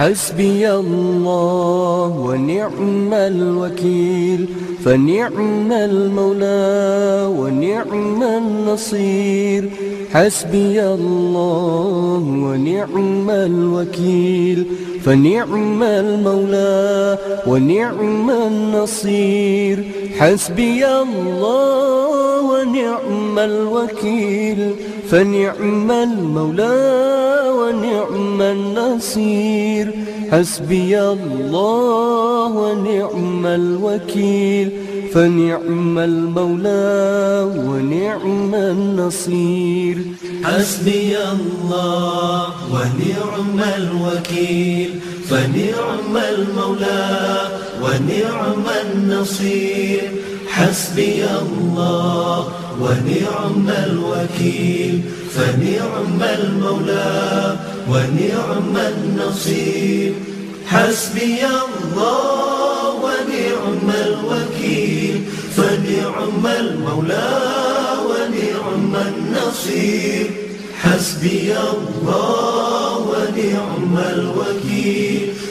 حسبي الله ونعم الوكيل فنعم المولى ونعم النصير. حسبي الله ونعم الوكيل فنعم المولى ونعم النصير. حسبي الله ونعم الوكيل فنعم المولى ونعم النصير. حسبي الله ونعم الوكيل. فنعم المولى ونعم النصير. حسبي الله ونعم الوكيل. فنعم المولى ونعم النصير. حسبي الله ونعم الوكيل فنعم المولى ونعم النصير. حسبي الله ونعم الوكيل فنعم المولى ونعم النصير. حسبي الله ونعم الوكيل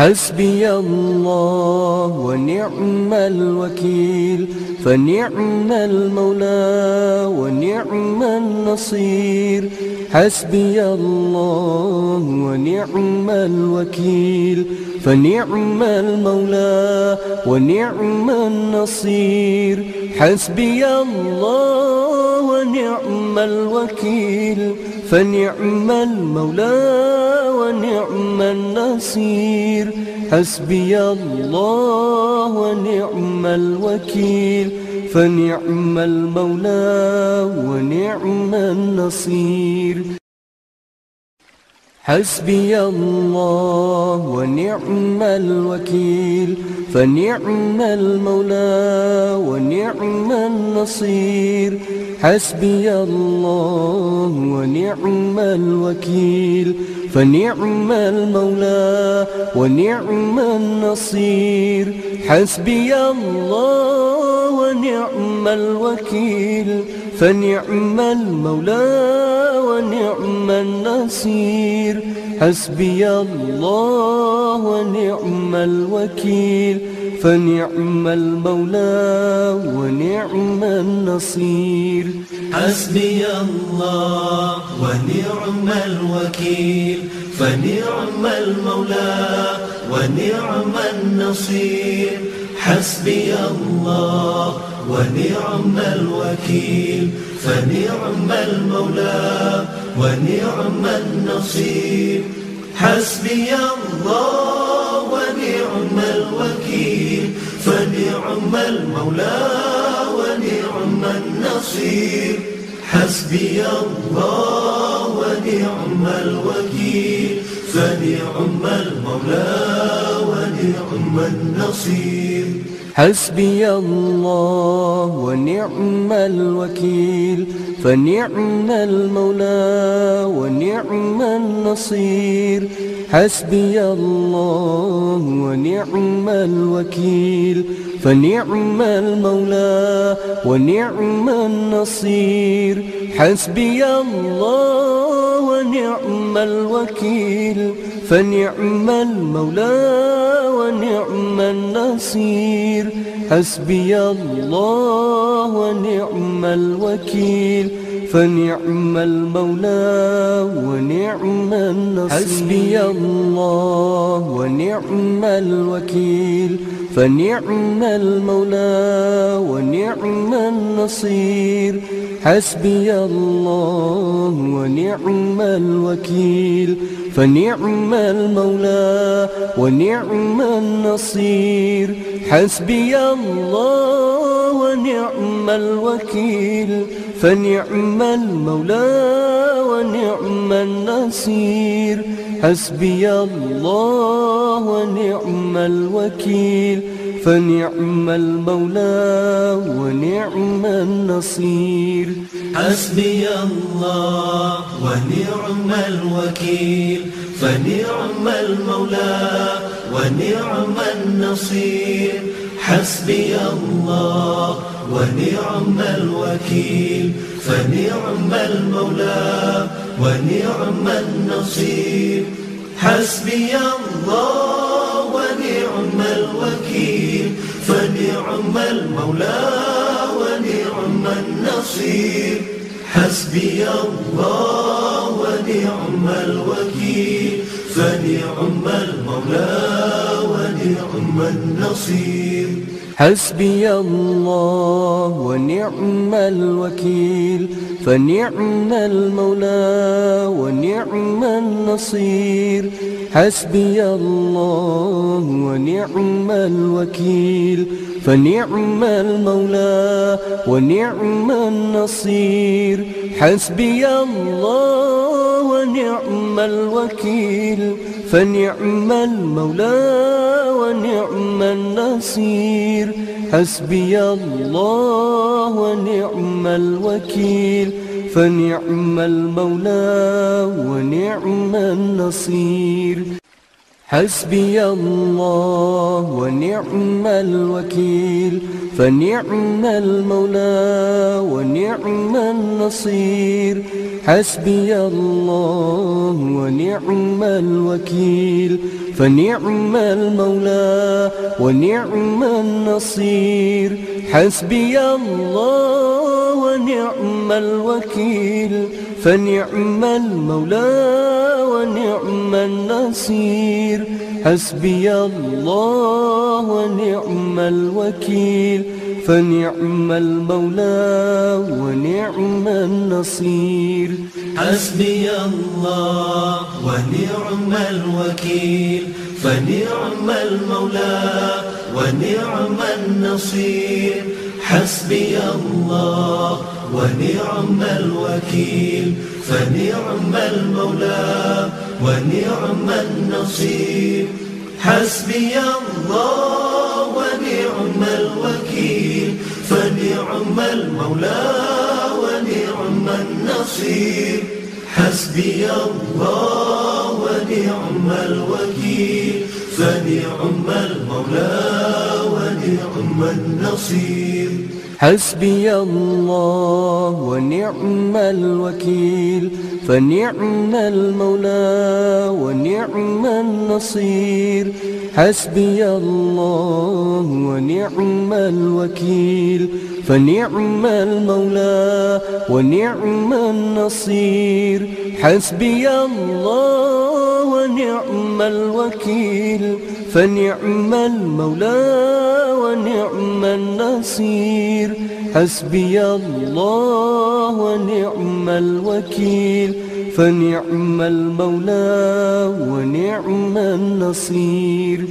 حسبي الله ونعم الوكيل فنعم المولى ونعم النصير. حسبي الله ونعم الوكيل فنعم المولى ونعم النصير. حسبي الله ونعم الوكيل فنعم المولى ونعم النصير. حسبي الله ونعم الوكيل فنعم المولى ونعم النصير. حسبي الله ونعم الوكيل فنعم المولى ونعم النصير. حسبي الله ونعم الوكيل فنعم المولى ونعم النصير. حسبي الله ونعم الوكيل فنعم المولى ونعم النصير. حسبي الله ونعم الوكيل فنعم المولى ونعم النصير. حسبي الله ونعم الوكيل. فنعم المولى ونعم النصير. حسبي الله ونعم الوكيل. فنعم المولى ونعم النصير. حسبي الله ونعم الوكيل فنعم المولى ونعم النصير. حسبي الله ونعم الوكيل فنعم المولى ونعم النصير. حسبي الله ونعم الوكيل فنعم المولى ونعم النصير. حسبي الله ونعم الوكيل فنعم المولى ونعم النصير. حسبي الله ونعم الوكيل فنعم المولى ونعم النصير. حسبي الله ونعم الوكيل. فنعم المولى ونعم النصير. حسبي الله ونعم الوكيل. فنعم المولى ونعم النصير. حسبي الله ونعم الوكيل. فنعم المولى ونعم النصير. حسبي الله ونعم الوكيل. فنعم المولى ونعم النصير. حسبي الله ونعم الوكيل. فنعم المولى ونعم النصير. حسبي الله ونعم الوكيل. فنعم المولى ونعم النصير. حسبي الله ونعم الوكيل. فنعم المولى ونعم النصير. حسبي الله ونعم الوكيل فنعم المولى ونعم النصير. حسبي الله ونعم الوكيل فنعم المولى ونعم النصير. حسبي الله ونعم الوكيل فنعم المولى ونعم النصير. حسبي الله ونعم الوكيل فنعم المولى ونعم النصير. حسبي الله ونعم الوكيل فنعم المولى ونعم النصير. حسبي الله ونعم الوكيل. فنعم المولى ونعم النصير. حسبي الله ونعم الوكيل فنعم المولى ونعم النصير. حسبي الله ونعم الوكيل فنعم المولى ونعم النصير. حسبي الله ونعم الوكيل فنعم المولى ونعم النصير. حسبي الله ونعم الوكيل. فنعم المولى ونعم النصير. حسبي الله ونعم الوكيل. فنعم المولى ونعم النصير. حسبي الله ونعم الوكيل فنعم المولى ونعم النصير حسبي الله ونعم الوكيل فنعم المولى ونعم النصير حسبي الله ونعم الوكيل فنعم المولى ونعم النصير حسبي الله ونعم الوكيل فنعم المولى ونعم النصير. حسبي الله ونعم الوكيل فنعم المولى ونعم النصير. حسبي الله ونعم الوكيل فنعم المولى ونعم النصير. حسبي الله ونعم الوكيل. فنعم المولى ونعم النصير.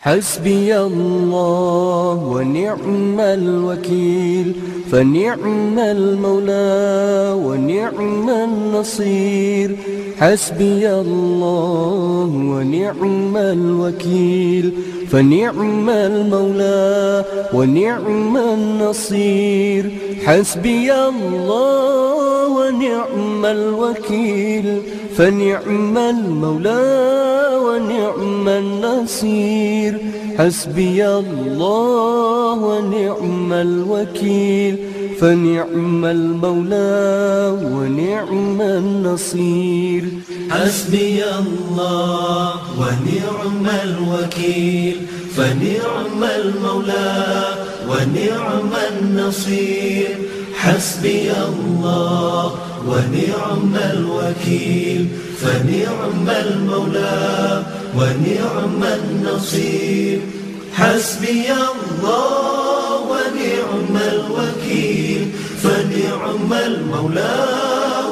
حسبي الله ونعم الوكيل. فنعم المولى ونعم النصير. حسبي الله ونعم الوكيل. فنعم المولى ونعم النصير. حسبي الله ونعم الوكيل. فنعم المولى ونعم النصير. حسبي الله ونعم الوكيل. فنعم المولى ونعم النصير. حسبي الله ونعم الوكيل. فنعم المولى ونعم النصير حسبي الله ونعم الوكيل فنعم المولى ونعم النصير حسبي الله ونعم الوكيل فنعم المولى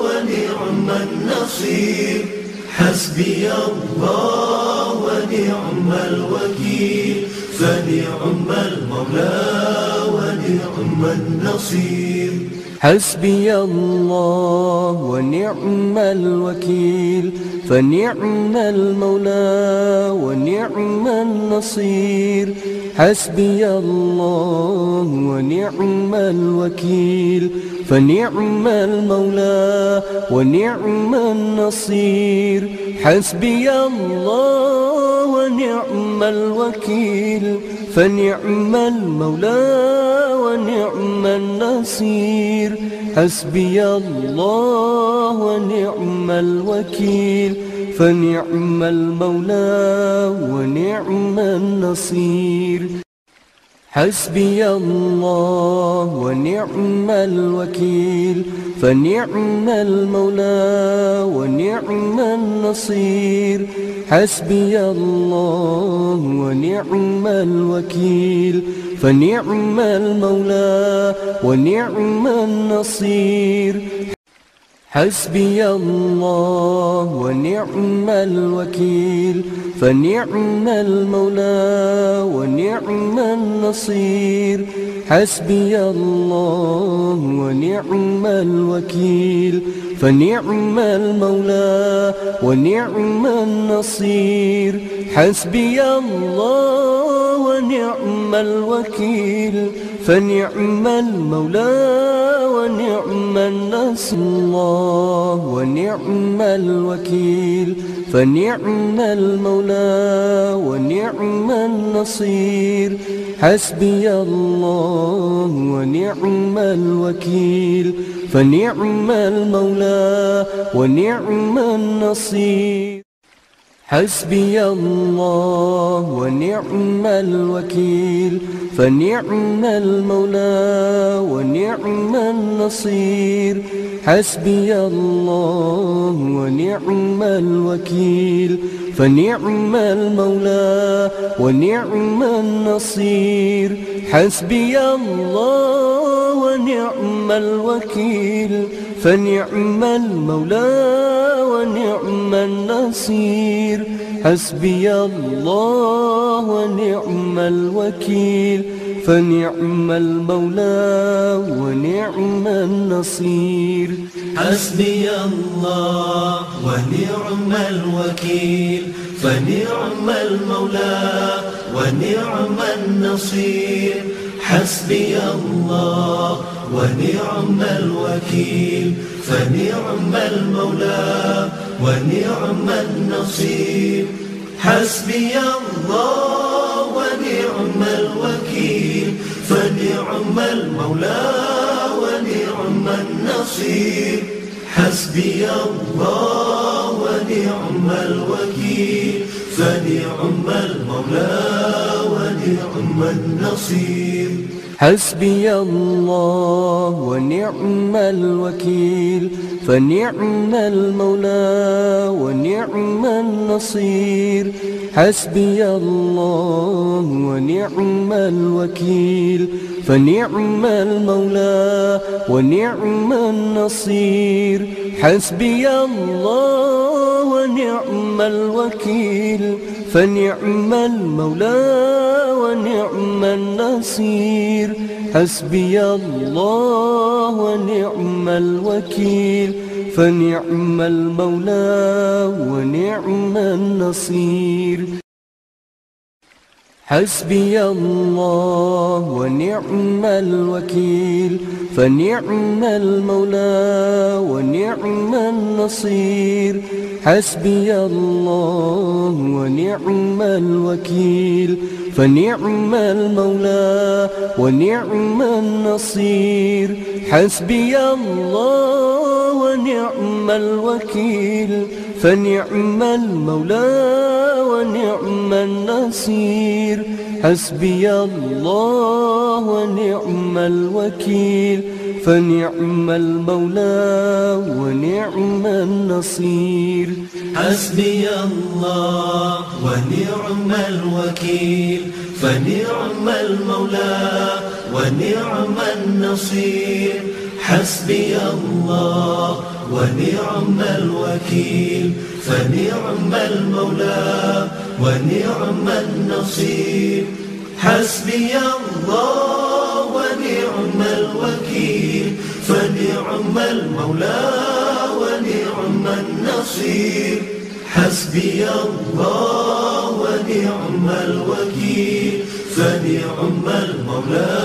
ونعم النصير. حسبي الله ونعم الوكيل فنعم المولى ونعم النصير. حسبي الله ونعم الوكيل فنعم المولى ونعم النصير. حسبي الله ونعم الوكيل فنعم المولى ونعم النصير. حسبي الله ونعم الوكيل. فنعم المولى ونعم النصير. حسبي الله ونعم الوكيل. فنعم المولى ونعم النصير. حسبي الله ونعم الوكيل فنعم المولى ونعم النصير. حسبي الله ونعم الوكيل فنعم المولى ونعم النصير. حسبي الله ونعم الوكيل فنعم المولى ونعم النصير. حسبي الله ونعم الوكيل فنعم المولى ونعم النصير. حسبي الله ونعم الوكيل. فنعم المولى ونعم النصر الله ونعم الوكيل. فنعم المولى ونعم النصير. حسبي الله ونعم الوكيل. فنعم المولى ونعم النصير. حسبي الله ونعم الوكيل. فنعم المولى ونعم النصير. حسبي الله ونعم الوكيل. فنعم المولى ونعم النصير. حسبي الله ونعم الوكيل. فنعم المولى ونعم النصير. حسبي الله ونعم الوكيل. فنعم المولى ونعم النصير. حسبي الله ونعم الوكيل. فنعم المولى ونعم النصير. حسبي الله ونعم الوكيل. فنعم المولى ونعم النصير. حسبي الله ونعم الوكيل فنعم المولى ونعم النصير. حسبي الله ونعم الوكيل فنعم المولى ونعم النصير. حسبي الله ونعم الوكيل فنعم المولى ونعم النصير. حسبي الله ونعم الوكيل فنعم المولى ونعم النصير. حسبي الله ونعم الوكيل فنعم المولى ونعم النصير. حسبي الله ونعم الوكيل. فنعم المولى ونعم النصير. حسبي الله ونعم الوكيل. فنعم المولى ونعم النصير. حسبي الله ونعم الوكيل. فنعم المولى ونعم النصير. حسبي الله ونعم الوكيل. فنعم المولى ونعم النصير. حسبي الله ونعم الوكيل فنعم المولى ونعم النصير. حسبي الله ونعم الوكيل فنعم المولى ونعم النصير. حسبي الله ونعم الوكيل فنعم المولى ونعم النصير. حسبي الله ونعم الوكيل. فنعم المولى ونعم النصير. حسبي الله ونعم الوكيل. فنعم المولى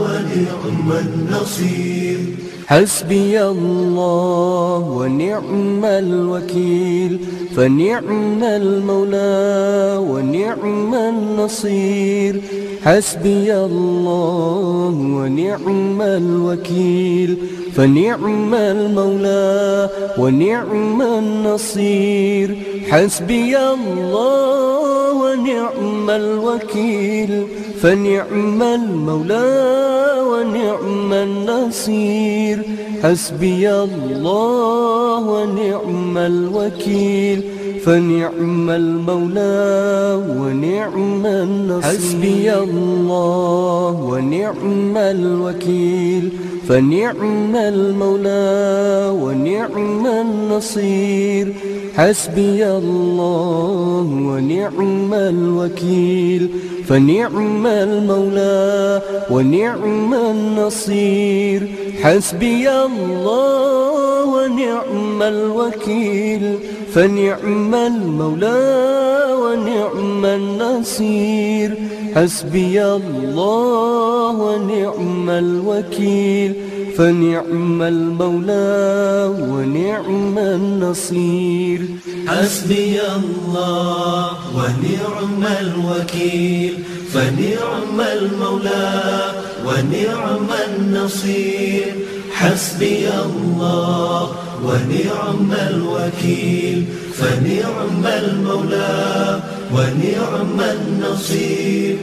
ونعم النصير. حسبي الله ونعم الوكيل فنعم المولى ونعم النصير. حسبي الله ونعم الوكيل فنعم المولى ونعم النصير. حسبي الله ونعم الوكيل فنعم المولى ونعم النصير. حسبي الله ونعم الوكيل. فنعم المولى ونعم النصير. حسبي الله ونعم الوكيل. فنعم المولى ونعم النصير. حسبي الله ونعم الوكيل. فنعم المولى ونعم النصير. حسبي الله ونعم الوكيل. فنعم المولى ونعم النصير. حسبي الله ونعم الوكيل. فنعم المولى ونعم النصير. حسبي الله ونعم الوكيل. فنعم المولى ونعم النصير. حسبي الله ونعم الوكيل. فنعم المولى ونعم النصير.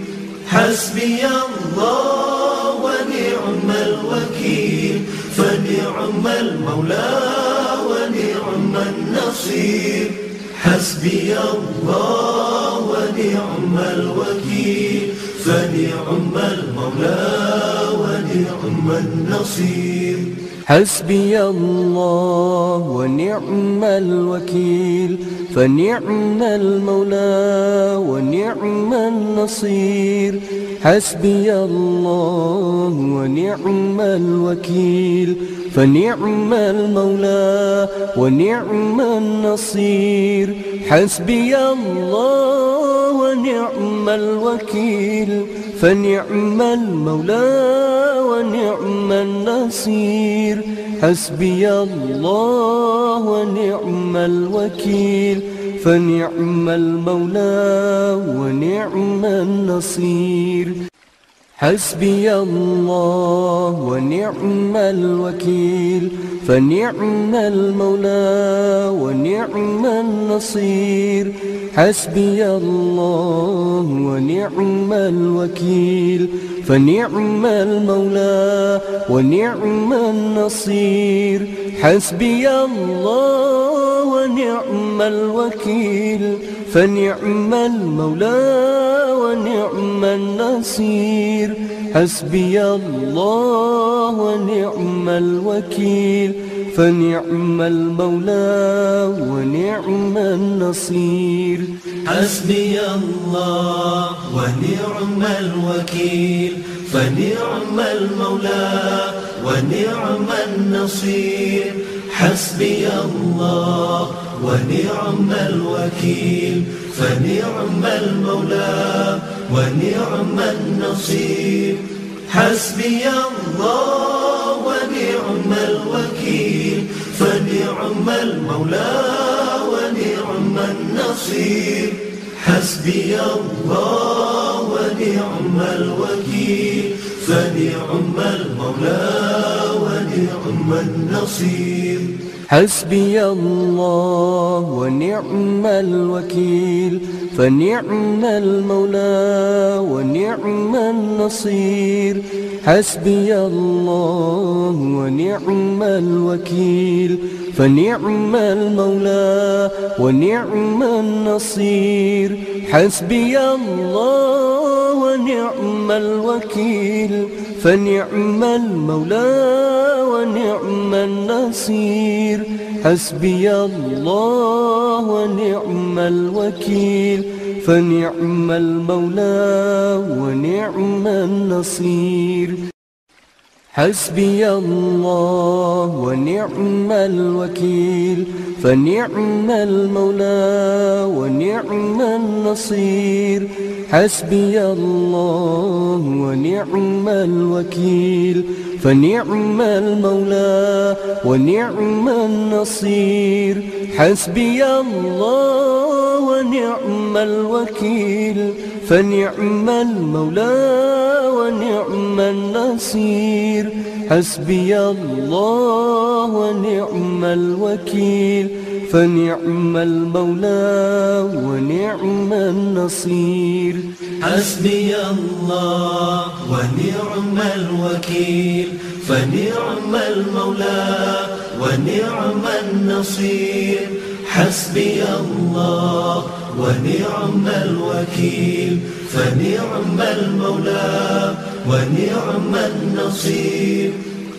حسبي الله فنعم المولى ونعم النصير. حسبي الله ونعم الوكيل. فنعم المولى ونعم النصير. حسبي الله ونعم الوكيل فنعم المولى ونعم النصير. حسبي الله ونعم الوكيل فنعم المولى ونعم النصير. حسبي الله ونعم الوكيل فنعم المولى ونعم النصير. حسبي الله ونعم الوكيل فنعم المولى ونعم النصير. حسبي الله ونعم الوكيل فنعم المولى ونعم النصير. حسبي الله ونعم الوكيل. فنعم المولى ونعم النصير. حسبي الله ونعم الوكيل. فنعم المولى ونعم النصير. حسبي الله ونعم الوكيل فنعم المولى ونعم النصير. حسبي الله ونعم الوكيل فنعم المولى ونعم النصير. حسبي الله ونعم الوكيل فنعم المولى ونعم النصير. حسبي الله ونعم الوكيل. فنعم المولى ونعم النصير. حسبي الله ونعم الوكيل. فنعم المولى ونعم النصير. حسبي الله ونعم الوكيل فنعم المولى ونعم النصير. حسبي الله ونعم الوكيل فنعم المولى ونعم النصير. حسبي الله ونعم الوكيل فنعم المولى ونعم النصير. حسبي الله ونعم الوكيل فنعم المولى ونعم النصير. حسبي الله ونعم الوكيل فنعم المولى ونعم النصير. حسبي الله ونعم الوكيل فنعم المولى ونعم النصير. حسبي الله ونعم الوكيل. فنعم المولى ونعم النصير. حسبي الله ونعم الوكيل فنعم المولى ونعم النصير. حسبي الله ونعم الوكيل فنعم المولى ونعم النصير. حسبي الله ونعم الوكيل فنعم المولى ونعم النصير.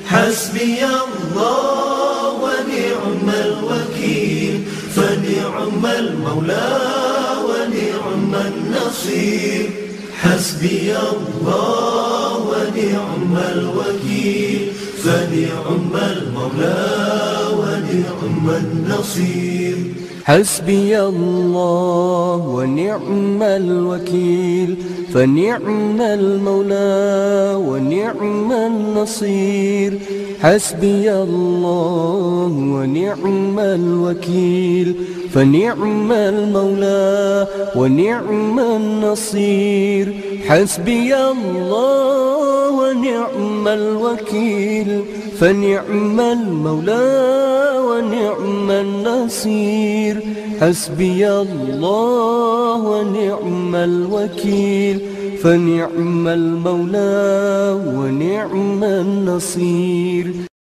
حسبي الله ونعم الوكيل. فنعم المولى ونعم النصير. حسبي الله ونعم الوكيل. فنعم المولى ونعم النصير. حسبي الله ونعم الوكيل فنعم المولى ونعم النصير. حسبي الله ونعم الوكيل فنعم المولى ونعم النصير. حسبي الله ونعم الوكيل فنعم المولى ونعم النصير. حسبي الله ونعم الوكيل. فنعم المولى ونعم النصير.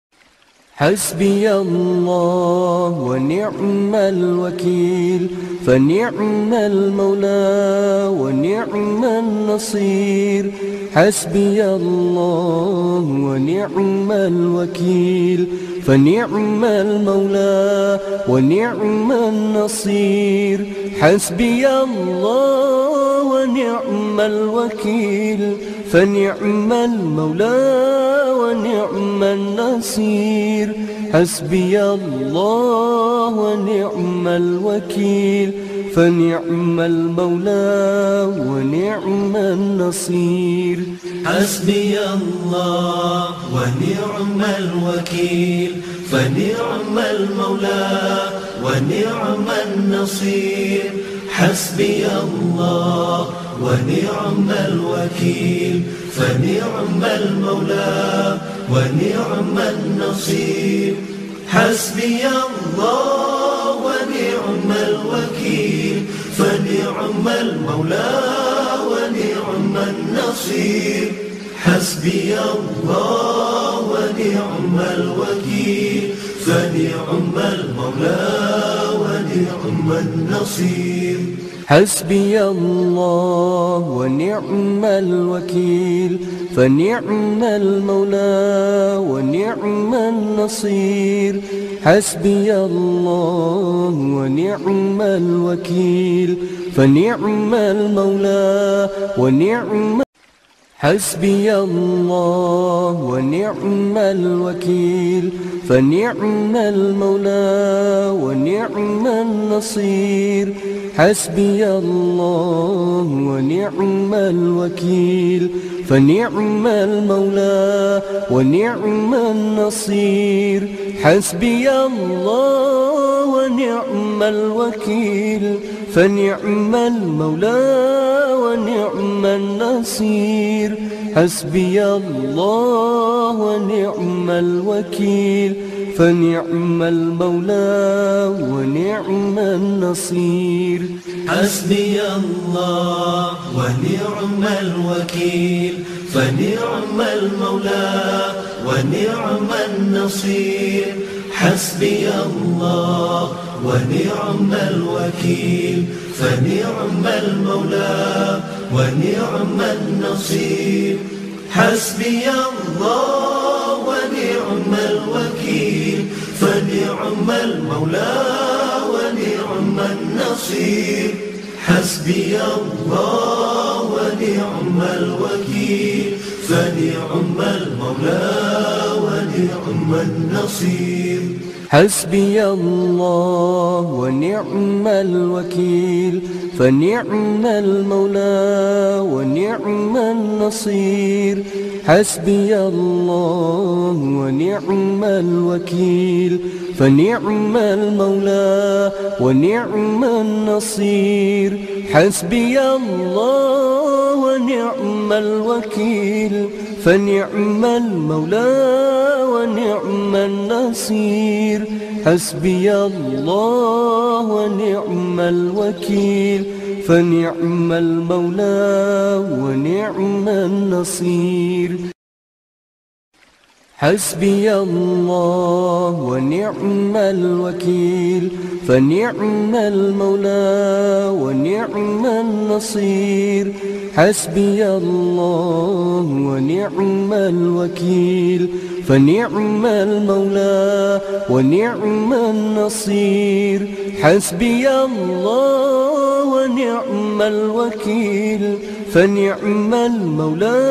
حسبي الله ونعم الوكيل فنعم المولى ونعم النصير. حسبي الله ونعم الوكيل فنعم المولى ونعم النصير. حسبي الله ونعم الوكيل فنعم المولى ونعم النصير. حسبي الله ونعم الوكيل. فنعم المولى ونعم النصير. حسبي الله ونعم الوكيل. فنعم المولى ونعم النصير. حسبي الله ونعم الوكيل فنعم المولى ونعم النصير. حسبي الله ونعم الوكيل فنعم المولى ونعم النصير. حسبي الله ونعم الوكيل فنعم المولى ونعم النصير. حسبي الله ونعم الوكيل فنعم المولى ونعم النصير. حسبي الله ونعم الوكيل فنعم المولى ونعم حسبي الله ونعم الوكيل فنعم المولى ونعم النصير. حسبي الله ونعم الوكيل. فنعم المولى ونعم النصير. حسبي الله ونعم الوكيل. فنعم المولى ونعم النصير. حسبي الله ونعم الوكيل فنعم المولى ونعم النصير. حسبي الله ونعم الوكيل فنعم المولى ونعم النصير. حسبي الله ونعم الوكيل فنعم المولى ونعم النصير. حسبي الله ونعم الوكيل. فنعم المولى ونعم النصير. حسبي الله ونعم الوكيل. فنعم المولى ونعم النصير. حسبي الله ونعم الوكيل فنعم المولى ونعم النصير. حسبي الله ونعم الوكيل فنعم المولى ونعم النصير. حسبي الله ونعم الوكيل فنعم المولى ونعم النصير. حسبي الله ونعم الوكيل. فنعم المولى ونعم النصير. حسبي الله ونعم الوكيل. فنعم المولى ونعم النصير. حسبي الله ونعم الوكيل فنعم المولى ونعم النصير. حسبي الله ونعم الوكيل فنعم المولى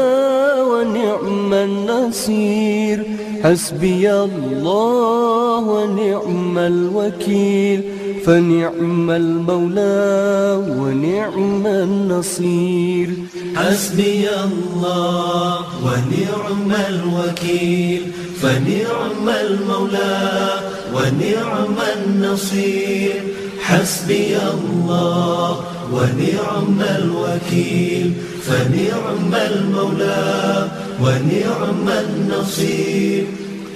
ونعم النصير. حسبي الله ونعم الوكيل فنعم المولى ونعم النصير. حسبي الله ونعم الوكيل. فنعم المولى ونعم النصير. حسبي الله ونعم الوكيل. فنعم المولى ونعم النصير.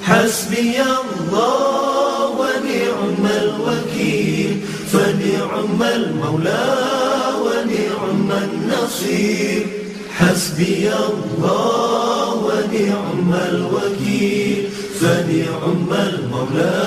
حسبي الله ونعم الوكيل فنعم المولى ونعم النصير. حسبي الله ونعم الوكيل فنعم المولى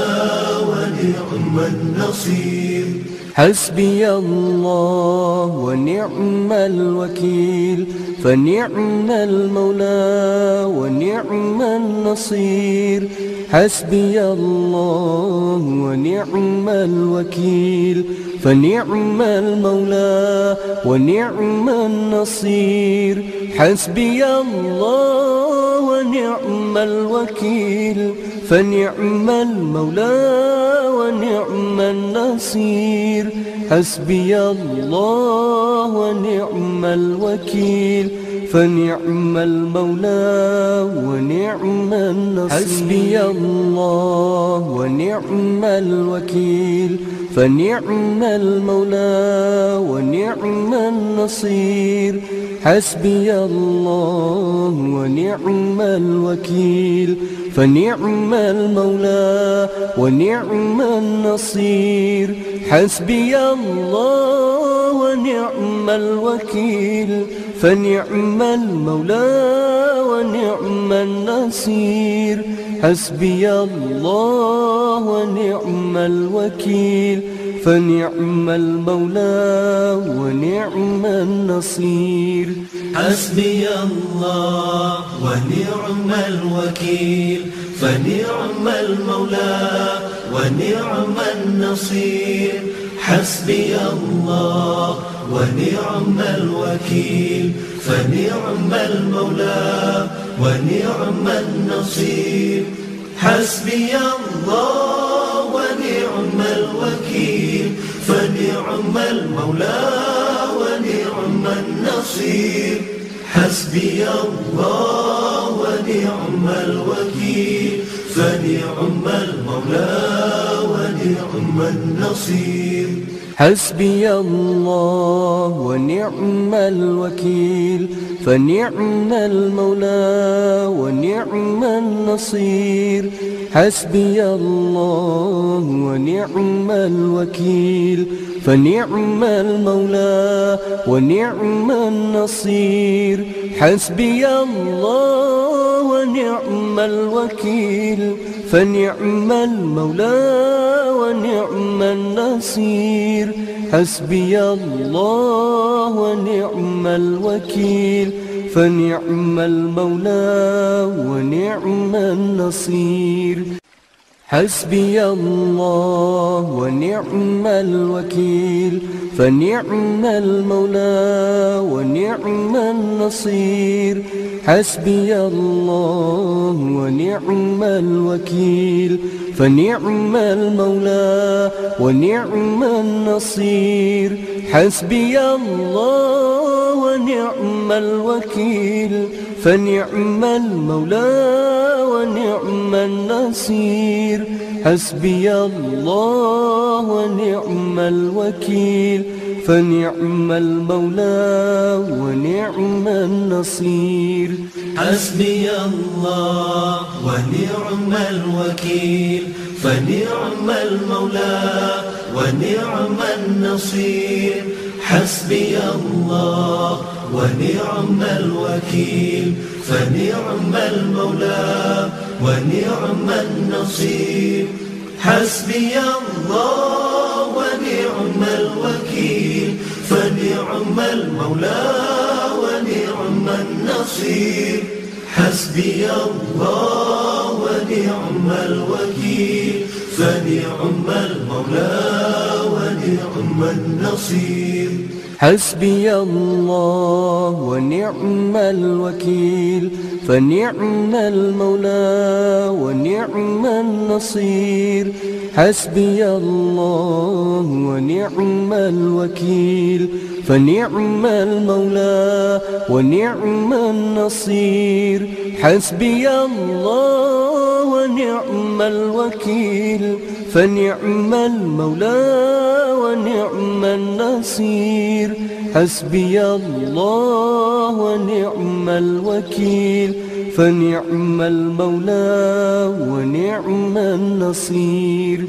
ونعم النصير. حسبي الله ونعم الوكيل فنعم المولى ونعم النصير. حسبي الله ونعم الوكيل فنعم المولى ونعم النصير. حسبي الله ونعم الوكيل. فنعم المولى ونعم النصير. حسبي الله ونعم الوكيل. فنعم المولى ونعم النصير. حسبي الله ونعم الوكيل. فنعم المولى ونعم النصير. حسبي الله ونعم الوكيل. فنعم المولى ونعم النصير. حسبي الله ونعم الوكيل. فنعم المولى ونعم النصير. حسبي الله ونعم الوكيل فنعم المولى ونعم النصير. حسبي الله ونعم الوكيل فنعم المولى ونعم النصير. حسبي الله ونعم الوكيل فنعم المولى ونعم النصير. حسبي الله ونعم الوكيل. فنعم المولى ونعم النصير. حسبي الله ونعم الوكيل. فنعم المولى ونعم النصير. حسبي الله ونعم الوكيل فنعم المولى ونعم النصير. حسبي الله ونعم الوكيل فنعم المولى ونعم النصير. حسبي الله ونعم الوكيل فنعم المولى ونعم النصير. حسبي الله ونعم الوكيل. فنعم المولى ونعم النصير. حسبي الله ونعم الوكيل فنعم المولى ونعم النصير. حسبي الله ونعم الوكيل فنعم المولى ونعم النصير. حسبي الله ونعم الوكيل فنعم المولى ونعم النصير. حسبي الله ونعم الوكيل. فنعم المولى ونعم النصير. حسبي الله ونعم الوكيل. فنعم المولى ونعم النصير. حسبي الله ونعم الوكيل فنعم المولى ونعم النصير. حسبي الله ونعم الوكيل فنعم المولى ونعم النصير. حسبي الله ونعم الوكيل فنعم المولى ونعم النصير. حسبي الله ونعم الوكيل فنعم المولى ونعم النصير. حسبي الله ونعم الوكيل فنعم المولى ونعم النصير. حسبي الله ونعم الوكيل فنعم المولى ونعم النصير. حسبي الله ونعم الوكيل. فنعم المولى ونعم النصير.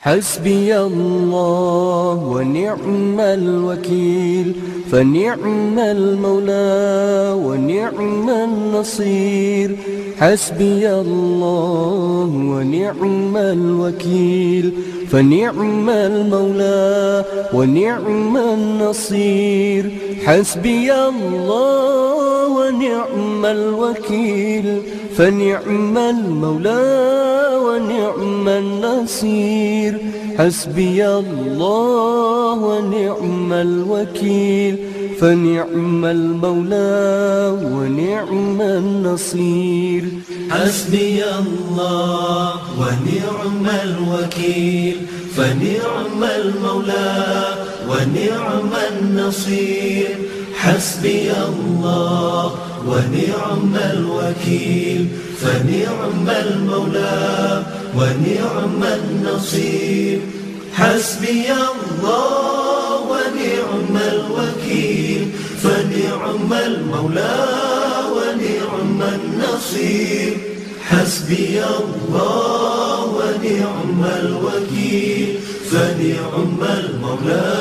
حسبي الله ونعم الوكيل. فنعم المولى ونعم النصير. حسبي الله ونعم الوكيل. فنعم المولى ونعم النصير. حسبي الله ونعم الوكيل. فنعم المولى ونعم النصير. حسبي الله ونعم الوكيل. فنعم المولى ونعم النصير. حسبي الله ونعم الوكيل. فنعم المولى ونعم النصير. حسبي الله ونعم الوكيل. فنعم المولى ونعم النصير. حسبي الله ونعم الوكيل فنعم المولى ونعم النصير. حسبي الله ونعم الوكيل فنعم المولى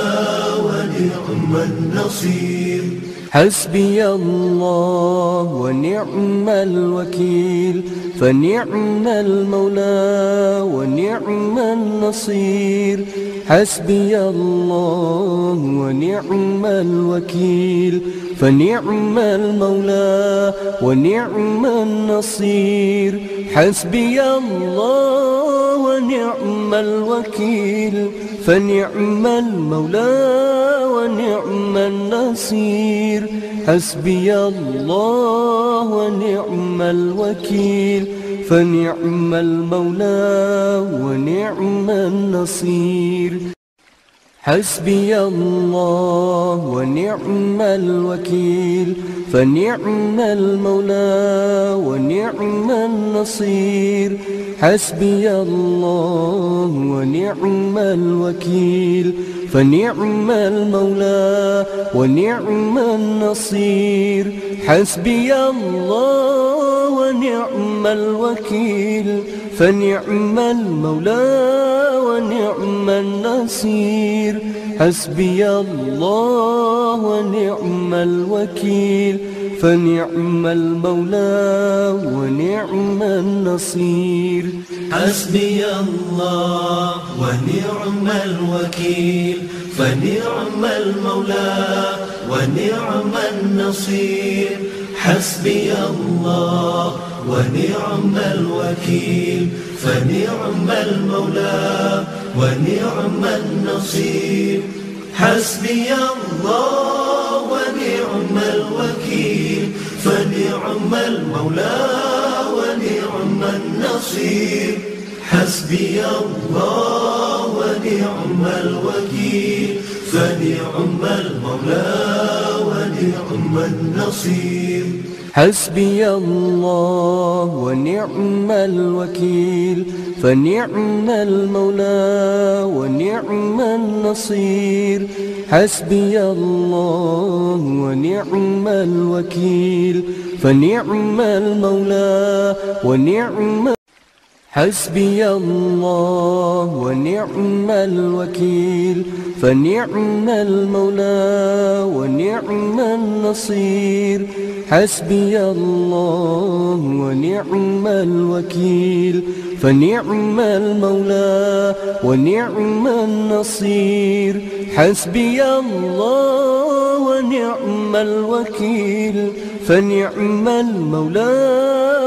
ونعم النصير. حسبي الله ونعم الوكيل فنعم المولى ونعم النصير. حسبي الله ونعم الوكيل فنعم المولى ونعم النصير. حسبي الله ونعم الوكيل. فنعم المولى ونعم النصير. حسبي الله ونعم الوكيل. فنعم المولى ونعم النصير. حسبي الله ونعم الوكيل. فنعم المولى ونعم النصير. حسبي الله ونعم الوكيل. فنعم المولى ونعم النصير. حسبي الله ونعم الوكيل. فنعم المولى ونعم النصير. حسبي الله ونعم الوكيل. فنعم المولى ونعم النصير. حسبي الله ونعم الوكيل. فنعم المولى ونعم النصير. حسبي الله ونعم الوكيل. فنعم المولى ونعم النصير. حسبي الله الوكيل فنعم المولى ونعم النصير. حسبي الله ونعم الوكيل فنعم المولى ونعم النصير. حسبي الله ونعم الوكيل فنعم المولى ونعم النصير. حسبي الله ونعم الوكيل فنعم المولى ونعم حسبي الله ونعم الوكيل. فنعم المولى ونعم النصير. حسبي الله ونعم الوكيل. فنعم المولى ونعم النصير. حسبي الله ونعم الوكيل. فنعم المولى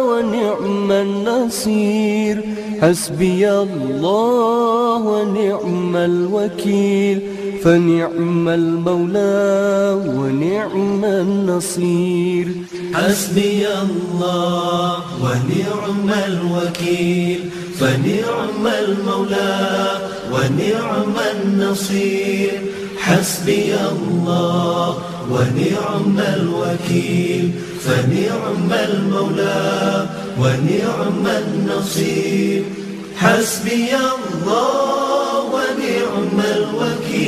ونعم النصير. حسبي الله ونعم الوكيل. فنعم المولى ونعم النصير. حسبي الله ونعم الوكيل. فنعم المولى ونعم النصير. حسبي الله ونعم الوكيل. فنعم المولى ونعم النصير. حسبي الله ونعم الوكيل.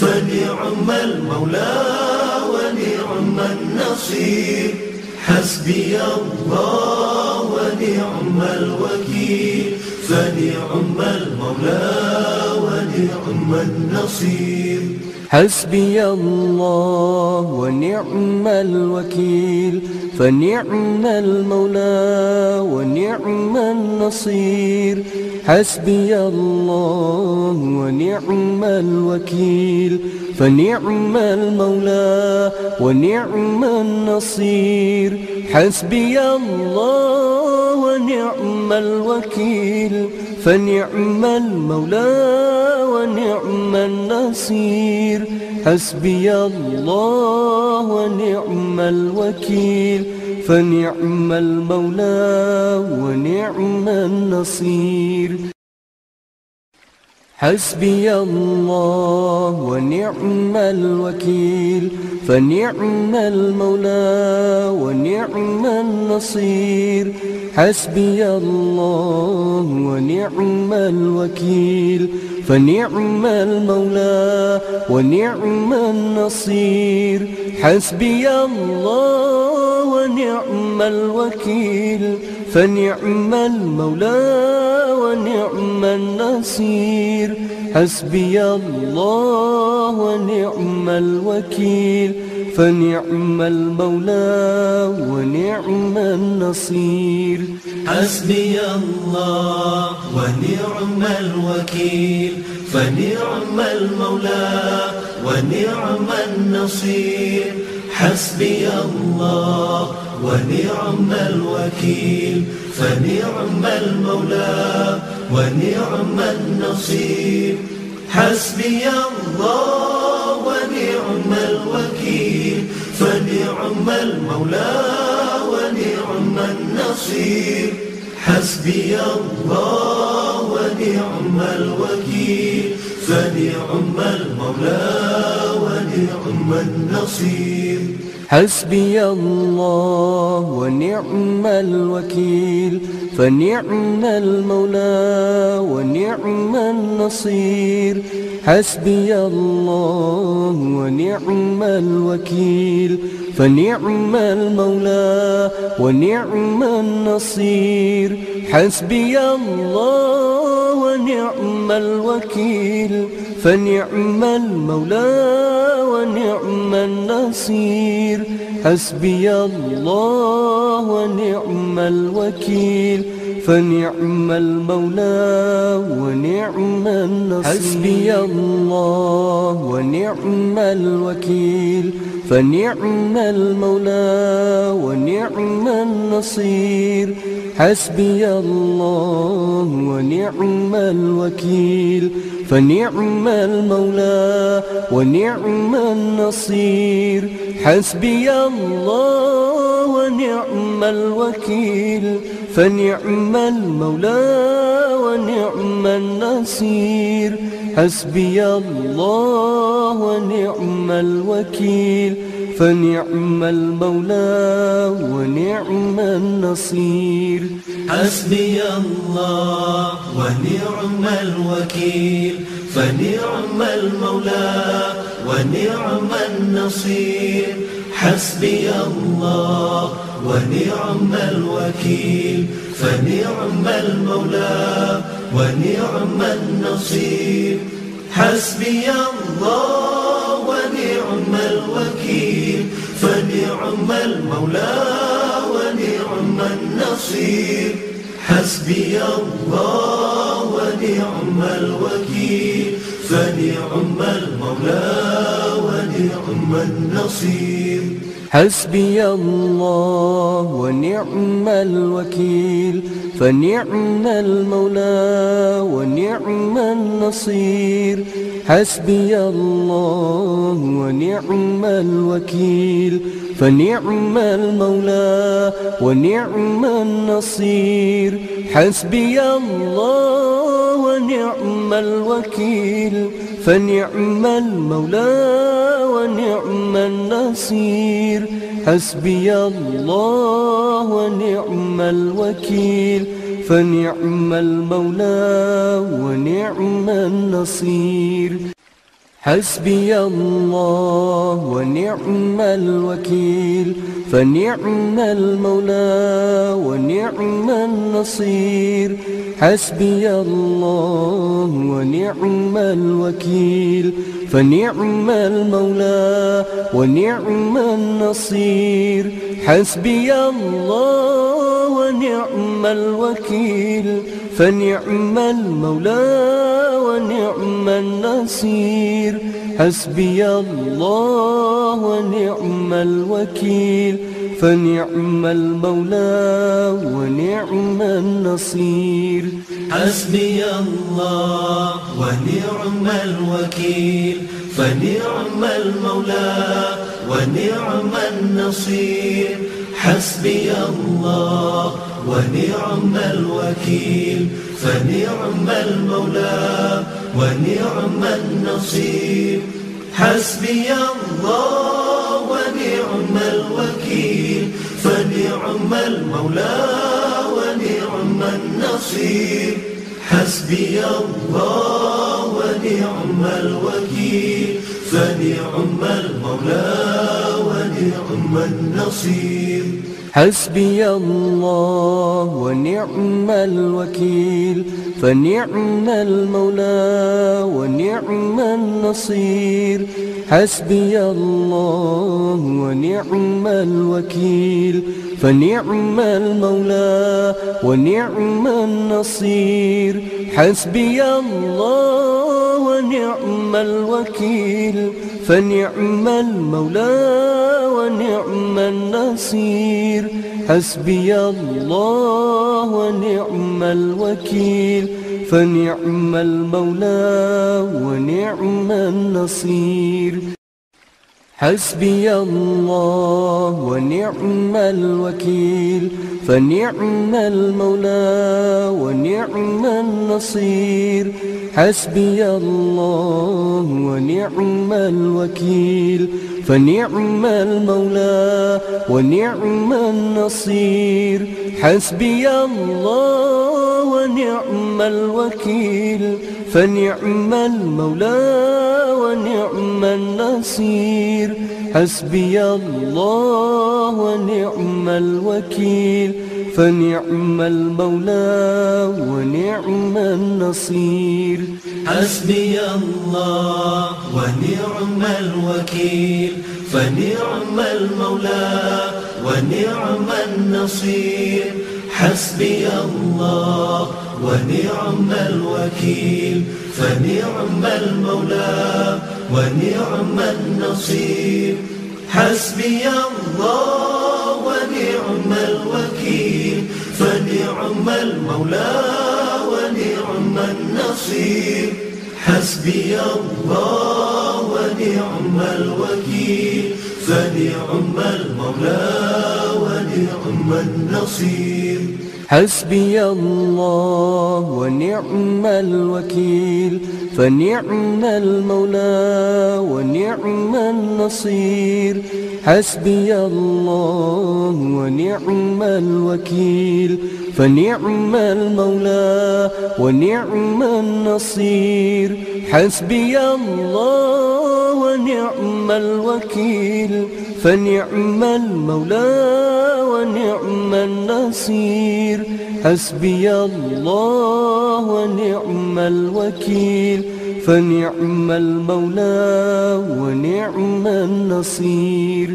فنعم المولى ونعم النصير. حسبي الله ونعم الوكيل. فنعم المولى ونعم النصير. حسبي الله ونعم الوكيل فنعم المولى ونعم النصير. حسبي الله ونعم الوكيل فنعم المولى ونعم النصير. حسبي الله ونعم الوكيل فنعم المولى ونعم النصير. حسبي الله ونعم الوكيل. فنعم المولى ونعم النصير. حسبي الله ونعم الوكيل. فنعم المولى ونعم النصير. حسبي الله ونعم الوكيل. فنعم المولى ونعم النصير. حسبي الله ونعم الوكيل. فنعم المولى ونعم النصير. حسبي الله ونعم الوكيل فنعم المولى ونعم النصير. حسبي الله ونعم الوكيل فنعم المولى ونعم النصير. حسبي الله ونعم الوكيل فنعم المولى ونعم النصير حسبي الله ونعم الوكيل فنعم المولى ونعم النصير حسبي الله ونعم الوكيل فنعم المولى ونعم النصير حسبي الله ونعم الوكيل فنعم المولى ونعم النصير. حسبي الله ونعم الوكيل فنعم المولى ونعم النصير. حسبي الله ونعم الوكيل. فنعم المولى ونعم النصير. حسبي الله ونعم الوكيل. فنعم المولى ونعم النصير. حسبي الله ونعم الوكيل. فنعم المولى ونعم النصير. حسبي الله ونعم الوكيل. فنعم المولى ونعم النصير. حسبي الله ونعم الوكيل. فنعم المولى ونعم النصير. حسبي الله ونعم الوكيل. فنعم المولى ونعم النصير. حسبي الله ونعم الوكيل. فنعم المولى ونعم النصير. حسبي الله ونعم الوكيل فنعم المولى ونعم النصير. حسبي الله ونعم الوكيل فنعم المولى ونعم النصير. حسبي الله ونعم الوكيل فنعم المولى ونعم النصير حسبي الله ونعم الوكيل فنعم المولى ونعم النصير. حسبي الله ونعم الوكيل فنعم المولى ونعم النصير. حسبي الله ونعم الوكيل فنعم المولى ونعم النصير. حسبي الله ونعم الوكيل. فنعم المولى ونعم النصير. حسبي الله ونعم الوكيل. فنعم المولى ونعم النصير. حسبي الله ونعم الوكيل. فنعم المولى ونعم النصير. حسبي الله ونعم الوكيل. فنعم المولى ونعم النصير. حسبي الله ونعم الوكيل. فنعم المولى ونعم النصير. حسبي الله ونعم الوكيل. فنعم المولى ونعم النصير. حسبي الله ونعم الوكيل. فنعم المولى ونعم النصير. حسبي الله ونعم الوكيل. فنعم المولى ونعم النصير. حسبي الله ونعم الوكيل فنعم المولى ونعم النصير. حسبي الله ونعم الوكيل فنعم المولى ونعم النصير. حسبي الله ونعم الوكيل فنعم المولى ونعم النصير. حسبي الله ونعم الوكيل. فنعم المولى ونعم النصير. حسبي الله ونعم الوكيل. فنعم المولى ونعم النصير. حسبي الله ونعم الوكيل. فنعم المولى ونعم النصير. حسبي الله ونعم الوكيل. فنعم المولى ونعم النصير. حسبي الله ونعم الوكيل. فنعم المولى ونعم النصير. حسبي الله ونعم الوكيل فنعم المولى ونعم النصير. حسبي الله ونعم الوكيل فنعم المولى ونعم النصير. حسبي الله ونعم الوكيل فنعم المولى ونعم النصير. حسبي الله ونعم الوكيل. فنعم المولى ونعم النصير. حسبي الله ونعم الوكيل. فنعم المولى ونعم النصير. حسبي الله ونعم الوكيل فنعم المولى ونعم النصير. حسبي الله ونعم الوكيل فنعم المولى ونعم النصير. حسبي الله ونعم الوكيل فنعم المولى ونعم النصير. حسبي الله ونعم الوكيل فنعم المولى ونعم النصير.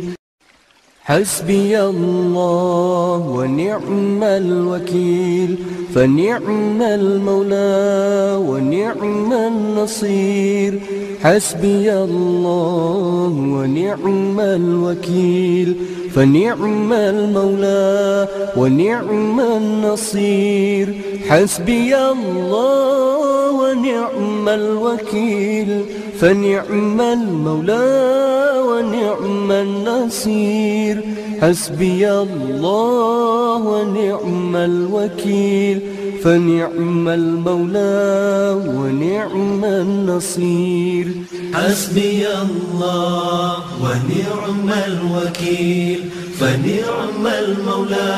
حسبي الله ونعم الوكيل فنعم المولى ونعم النصير. حسبي الله ونعم الوكيل. فنعم المولى ونعم النصير. حسبي الله ونعم الوكيل. فنعم المولى ونعم النصير. حسبي الله ونعم الوكيل فنعم المولى ونعم النصير. حسبي الله ونعم الوكيل فنعم المولى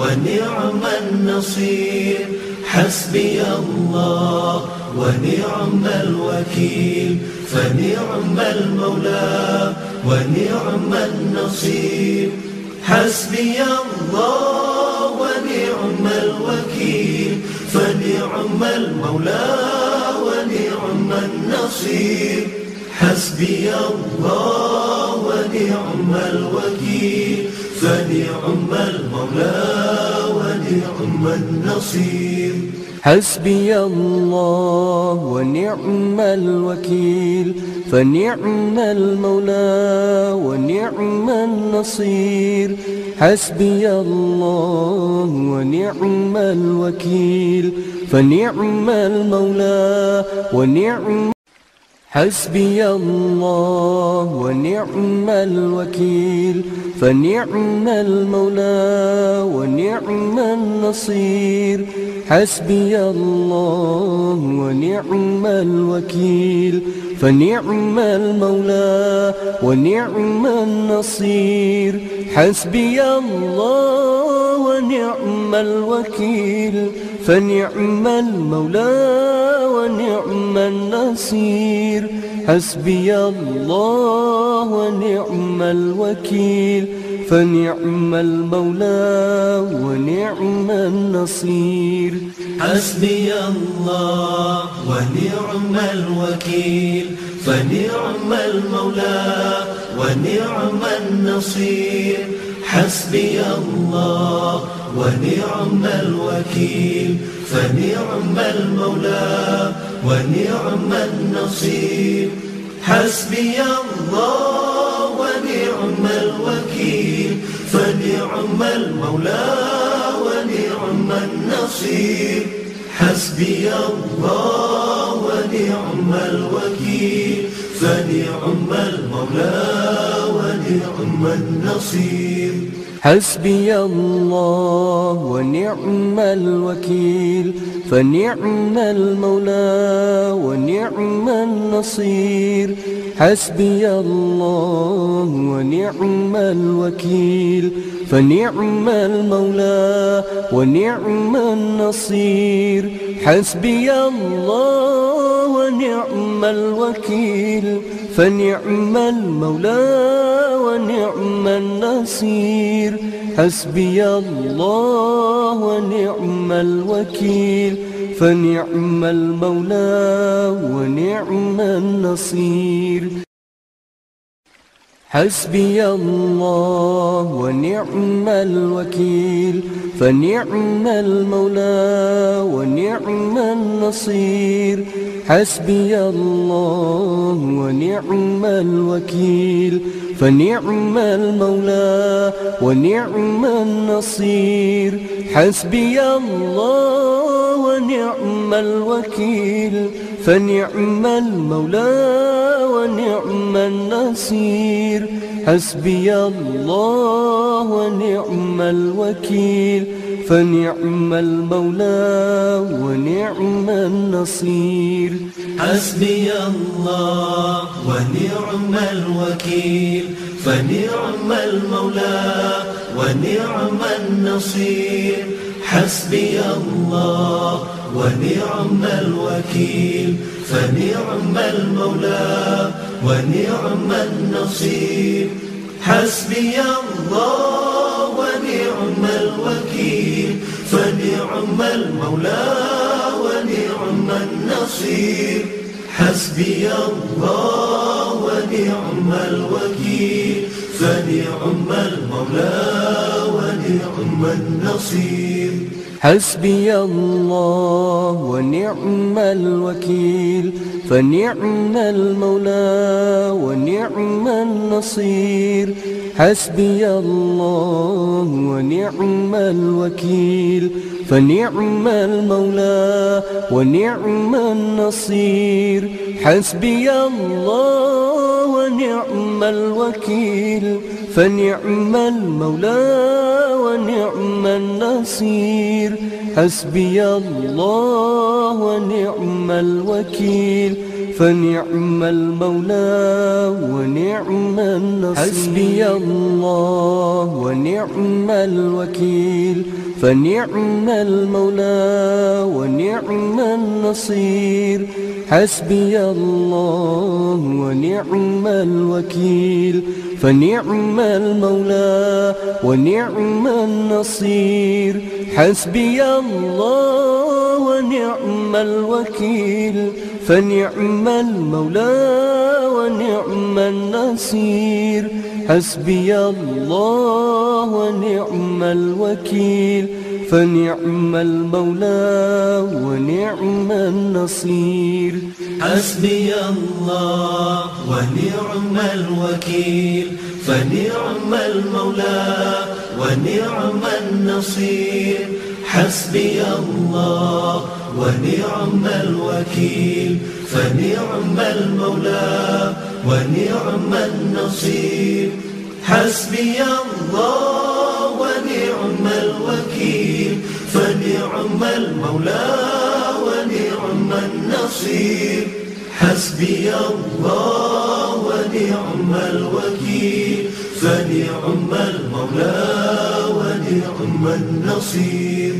ونعم النصير. حسبي الله ونعم الوكيل فنعم المولى ونعم النصير. حسبي الله ونعم الوكيل. فنعم المولى ونعم النصير. حسبي الله ونعم الوكيل. فنعم المولى ونعم النصير. حسبي الله ونعم الوكيل فنعم المولى ونعم النصير. حسبي الله ونعم الوكيل فنعم المولى ونعم حسبي الله ونعم الوكيل فنعم المولى ونعم النصير. حسبي الله ونعم الوكيل فنعم المولى ونعم النصير. حسبي الله ونعم الوكيل فنعم المولى ونعم النصير. حسبي الله ونعم الوكيل فنعم المولى ونعم النصير. حسبي الله ونعم الوكيل. فنعم المولى ونعم النصير. حسبي الله ونعم الوكيل. فنعم المولى ونعم النصير. حسبي الله ونعم الوكيل فنعم المولى ونعم النصير. حسبي الله ونعم الوكيل فنعم المولى ونعم النصير. حسبي الله ونعم الوكيل فنعم المولى ونعم النصير. حسبي الله ونعم الوكيل فنعم المولى ونعم النصير. حسبي الله ونعم الوكيل فنعم المولى ونعم النصير. حسبي الله ونعم الوكيل. فنعم المولى ونعم النصير. حسبي الله ونعم الوكيل فنعم المولى ونعم النصير. حسبي الله ونعم الوكيل فنعم المولى ونعم النصير. حسبي الله ونعم الوكيل فنعم المولى ونعم النصير. حسبي الله ونعم الوكيل. فنعم المولى ونعم النصير. حسبي الله ونعم الوكيل. فنعم المولى ونعم النصير. حسبي الله ونعم الوكيل فنعم المولى ونعم النصير حسبي الله ونعم الوكيل فنعم المولى ونعم النصير حسبي الله ونعم الوكيل فنعم المولى ونعم النصير حسبي الله ونعم الوكيل فنعم المولى ونعم النصير. حسبي الله ونعم الوكيل فنعم المولى ونعم النصير. حسبي الله ونعم الوكيل فنعم المولى ونعم النصير. حسبي الله ونعم الوكيل. فنعم المولى ونعم النصير. حسبي الله ونعم الوكيل. فنعم المولى ونعم النصير. حسبي الله ونعم الوكيل. فنعم المولى ونعم النصير. حسبي الله ونعم الوكيل. فنعم المولى ونعم النصير. حسبي الله ونعم الوكيل. فنعم المولى ونعم النصير. حسبي الله ونعم الوكيل. فنعم المولى ونعم النصير. حسبي الله ونعم الوكيل. فنعم المولى ونعم النصير. حسبي الله ونعم الوكيل فنعم المولى ونعم النصير. حسبي الله ونعم الوكيل فنعم المولى ونعم النصير.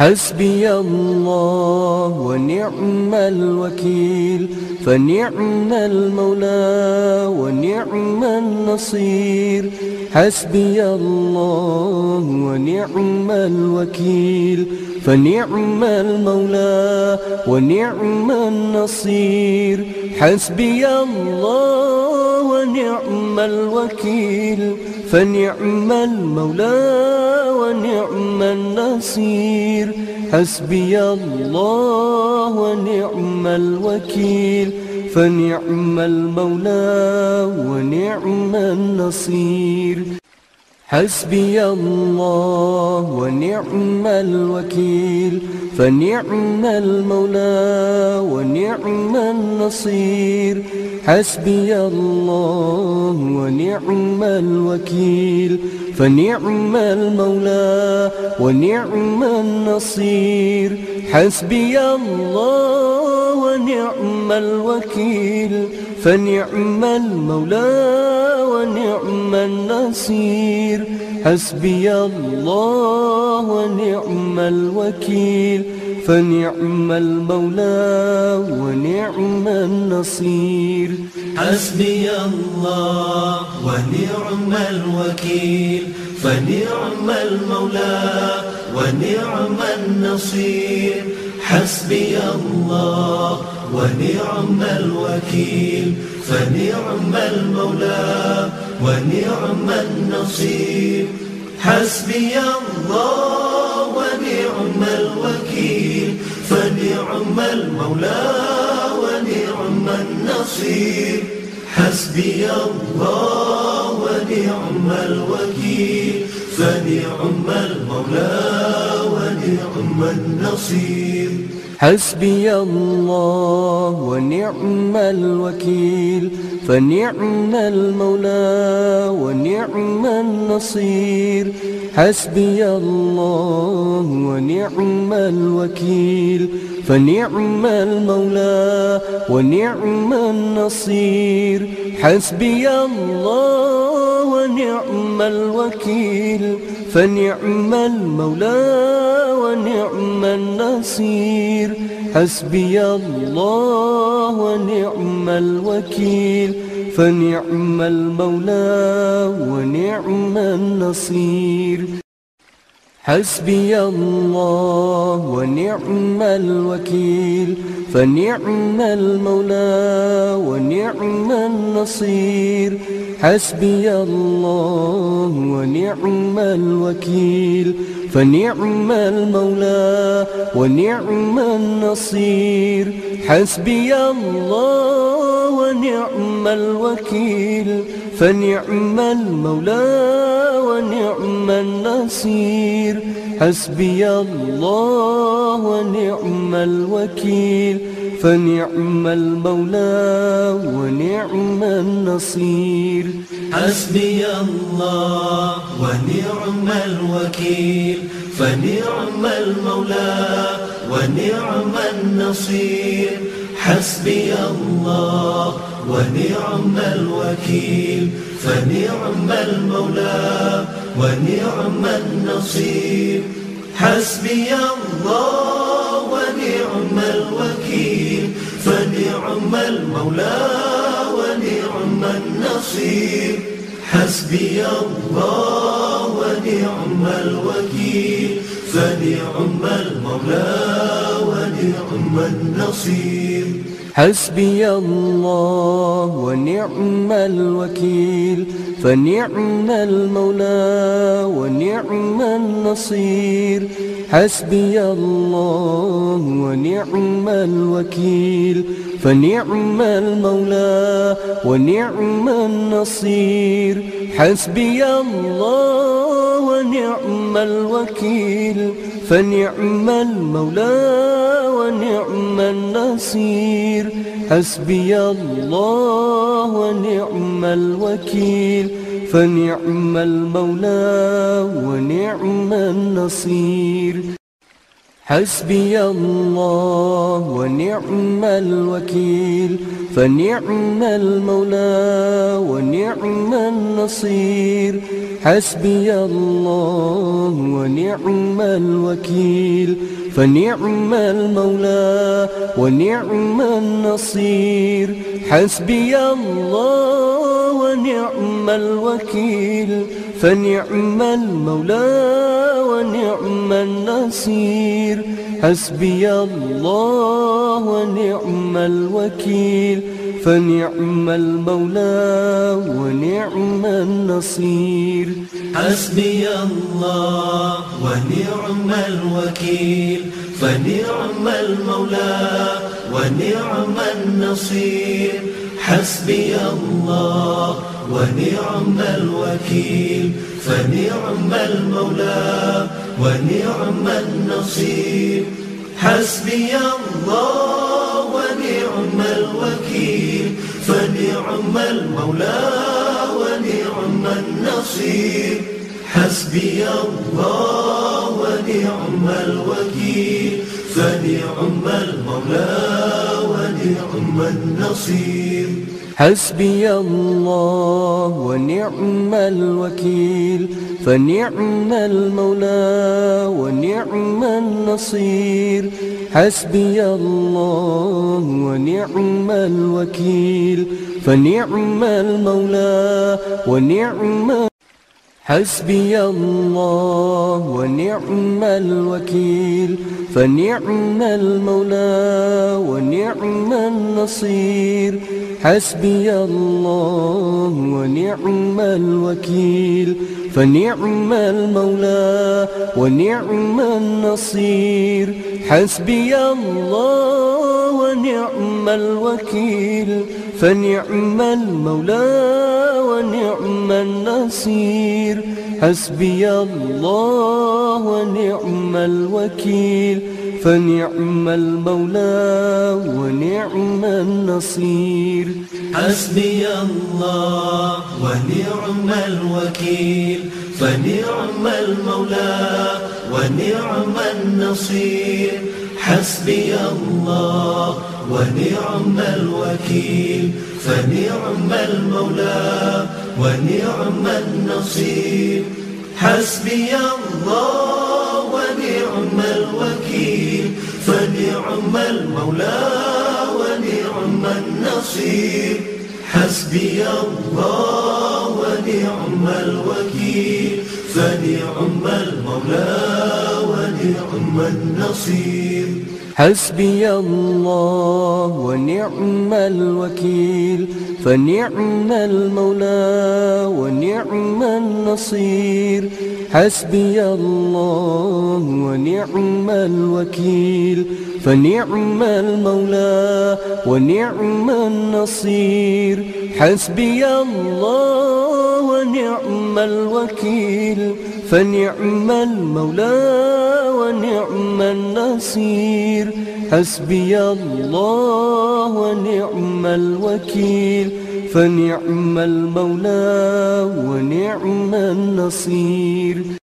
حسبي الله ونعم الوكيل فنعم المولى ونعم النصير. حسبي الله ونعم الوكيل فنعم المولى ونعم النصير. حسبي الله ونعم الوكيل فنعم المولى ونعم النصير. حسبي الله ونعم الوكيل فنعم المولى ونعم النصير. حسبي الله ونعم الوكيل فنعم المولى ونعم النصير. حسبي الله ونعم الوكيل فنعم المولى ونعم النصير. حسبي الله ونعم الوكيل فنعم المولى ونعم النصير. حسبي الله ونعم الوكيل فنعم المولى ونعم النصير. حسبي الله ونعم الوكيل. فنعم المولى ونعم النصير. حسبي الله ونعم الوكيل. فنعم المولى ونعم النصير. حسبي الله ونعم الوكيل فنعم المولى ونعم النصير. حسبي الله ونعم الوكيل فنعم المولى ونعم النصير. حسبي الله ونعم الوكيل فنعم المولى ونعم النصير. حسبي الله ونعم الوكيل فنعم المولى ونعم النصير. حسبي الله ونعم الوكيل فنعم المولى ونعم النصير. حسبي الله ونعم الوكيل فنعم المولى ونعم النصير. حسبي الله ونعم الوكيل فنعم المولى ونعم النصير. حسبي الله ونعم الوكيل فنعم المولى ونعم النصير. حسبي الله ونعم الوكيل. فنعم المولى ونعم النصير. حسبي الله ونعم الوكيل فنعم المولى ونعم النصير. حسبي الله ونعم الوكيل فنعم المولى ونعم النصير. حسبي الله ونعم الوكيل فنعم المولى ونعم النصير. حسبي الله ونعم الوكيل. فنعم المولى ونعم النصير. حسبي الله ونعم الوكيل. فنعم المولى ونعم النصير. حسبي الله ونعم الوكيل فنعم المولى ونعم النصير. حسبي الله ونعم الوكيل فنعم المولى ونعم النصير. حسبي الله ونعم الوكيل فنعم المولى ونعم النصير. حسبي الله ونعم الوكيل فنعم المولى ونعم النصير. حسبي الله ونعم الوكيل فنعم المولى ونعم النصير. حسبي الله ونعم الوكيل. فنعم المولى ونعم النصير. حسبي الله ونعم الوكيل. فنعم المولى ونعم النصير. حسبي الله ونعم الوكيل. فنعم المولى ونعم النصير. حسبي الله ونعم الوكيل. فنعم المولى ونعم النصير. حسبي الله ونعم الوكيل فنعم المولى ونعم النصير. حسبي الله ونعم الوكيل فنعم المولى ونعم النصير. حسبي الله ونعم الوكيل فنعم المولى ونعم النصير. حسبي الله ونعم الوكيل فنعم المولى ونعم النصير. حسبي الله ونعم الوكيل فنعم المولى ونعم حسبي الله ونعم الوكيل فنعم المولى ونعم النصير. حسبي الله ونعم الوكيل. فنعم المولى ونعم النصير. حسبي الله ونعم الوكيل. فنعم المولى ونعم النصير. حسبي الله ونعم الوكيل فنعم المولى ونعم النصير. حسبي الله ونعم الوكيل فنعم المولى ونعم النصير. حسبي الله ونعم الوكيل فنعم المولى ونعم النصير. حسبي الله ونعم الوكيل فنعم المولى ونعم النصير. حسبي الله ونعم الوكيل فنعم المولى ونعم النصير. حسبي الله ونعم الوكيل فنعم المولى ونعم النصير. حسبي الله ونعم الوكيل فنعم المولى ونعم النصير. حسبي الله ونعم الوكيل فنعم المولى ونعم النصير. حسبي الله ونعم الوكيل فنعم المولى ونعم النصير.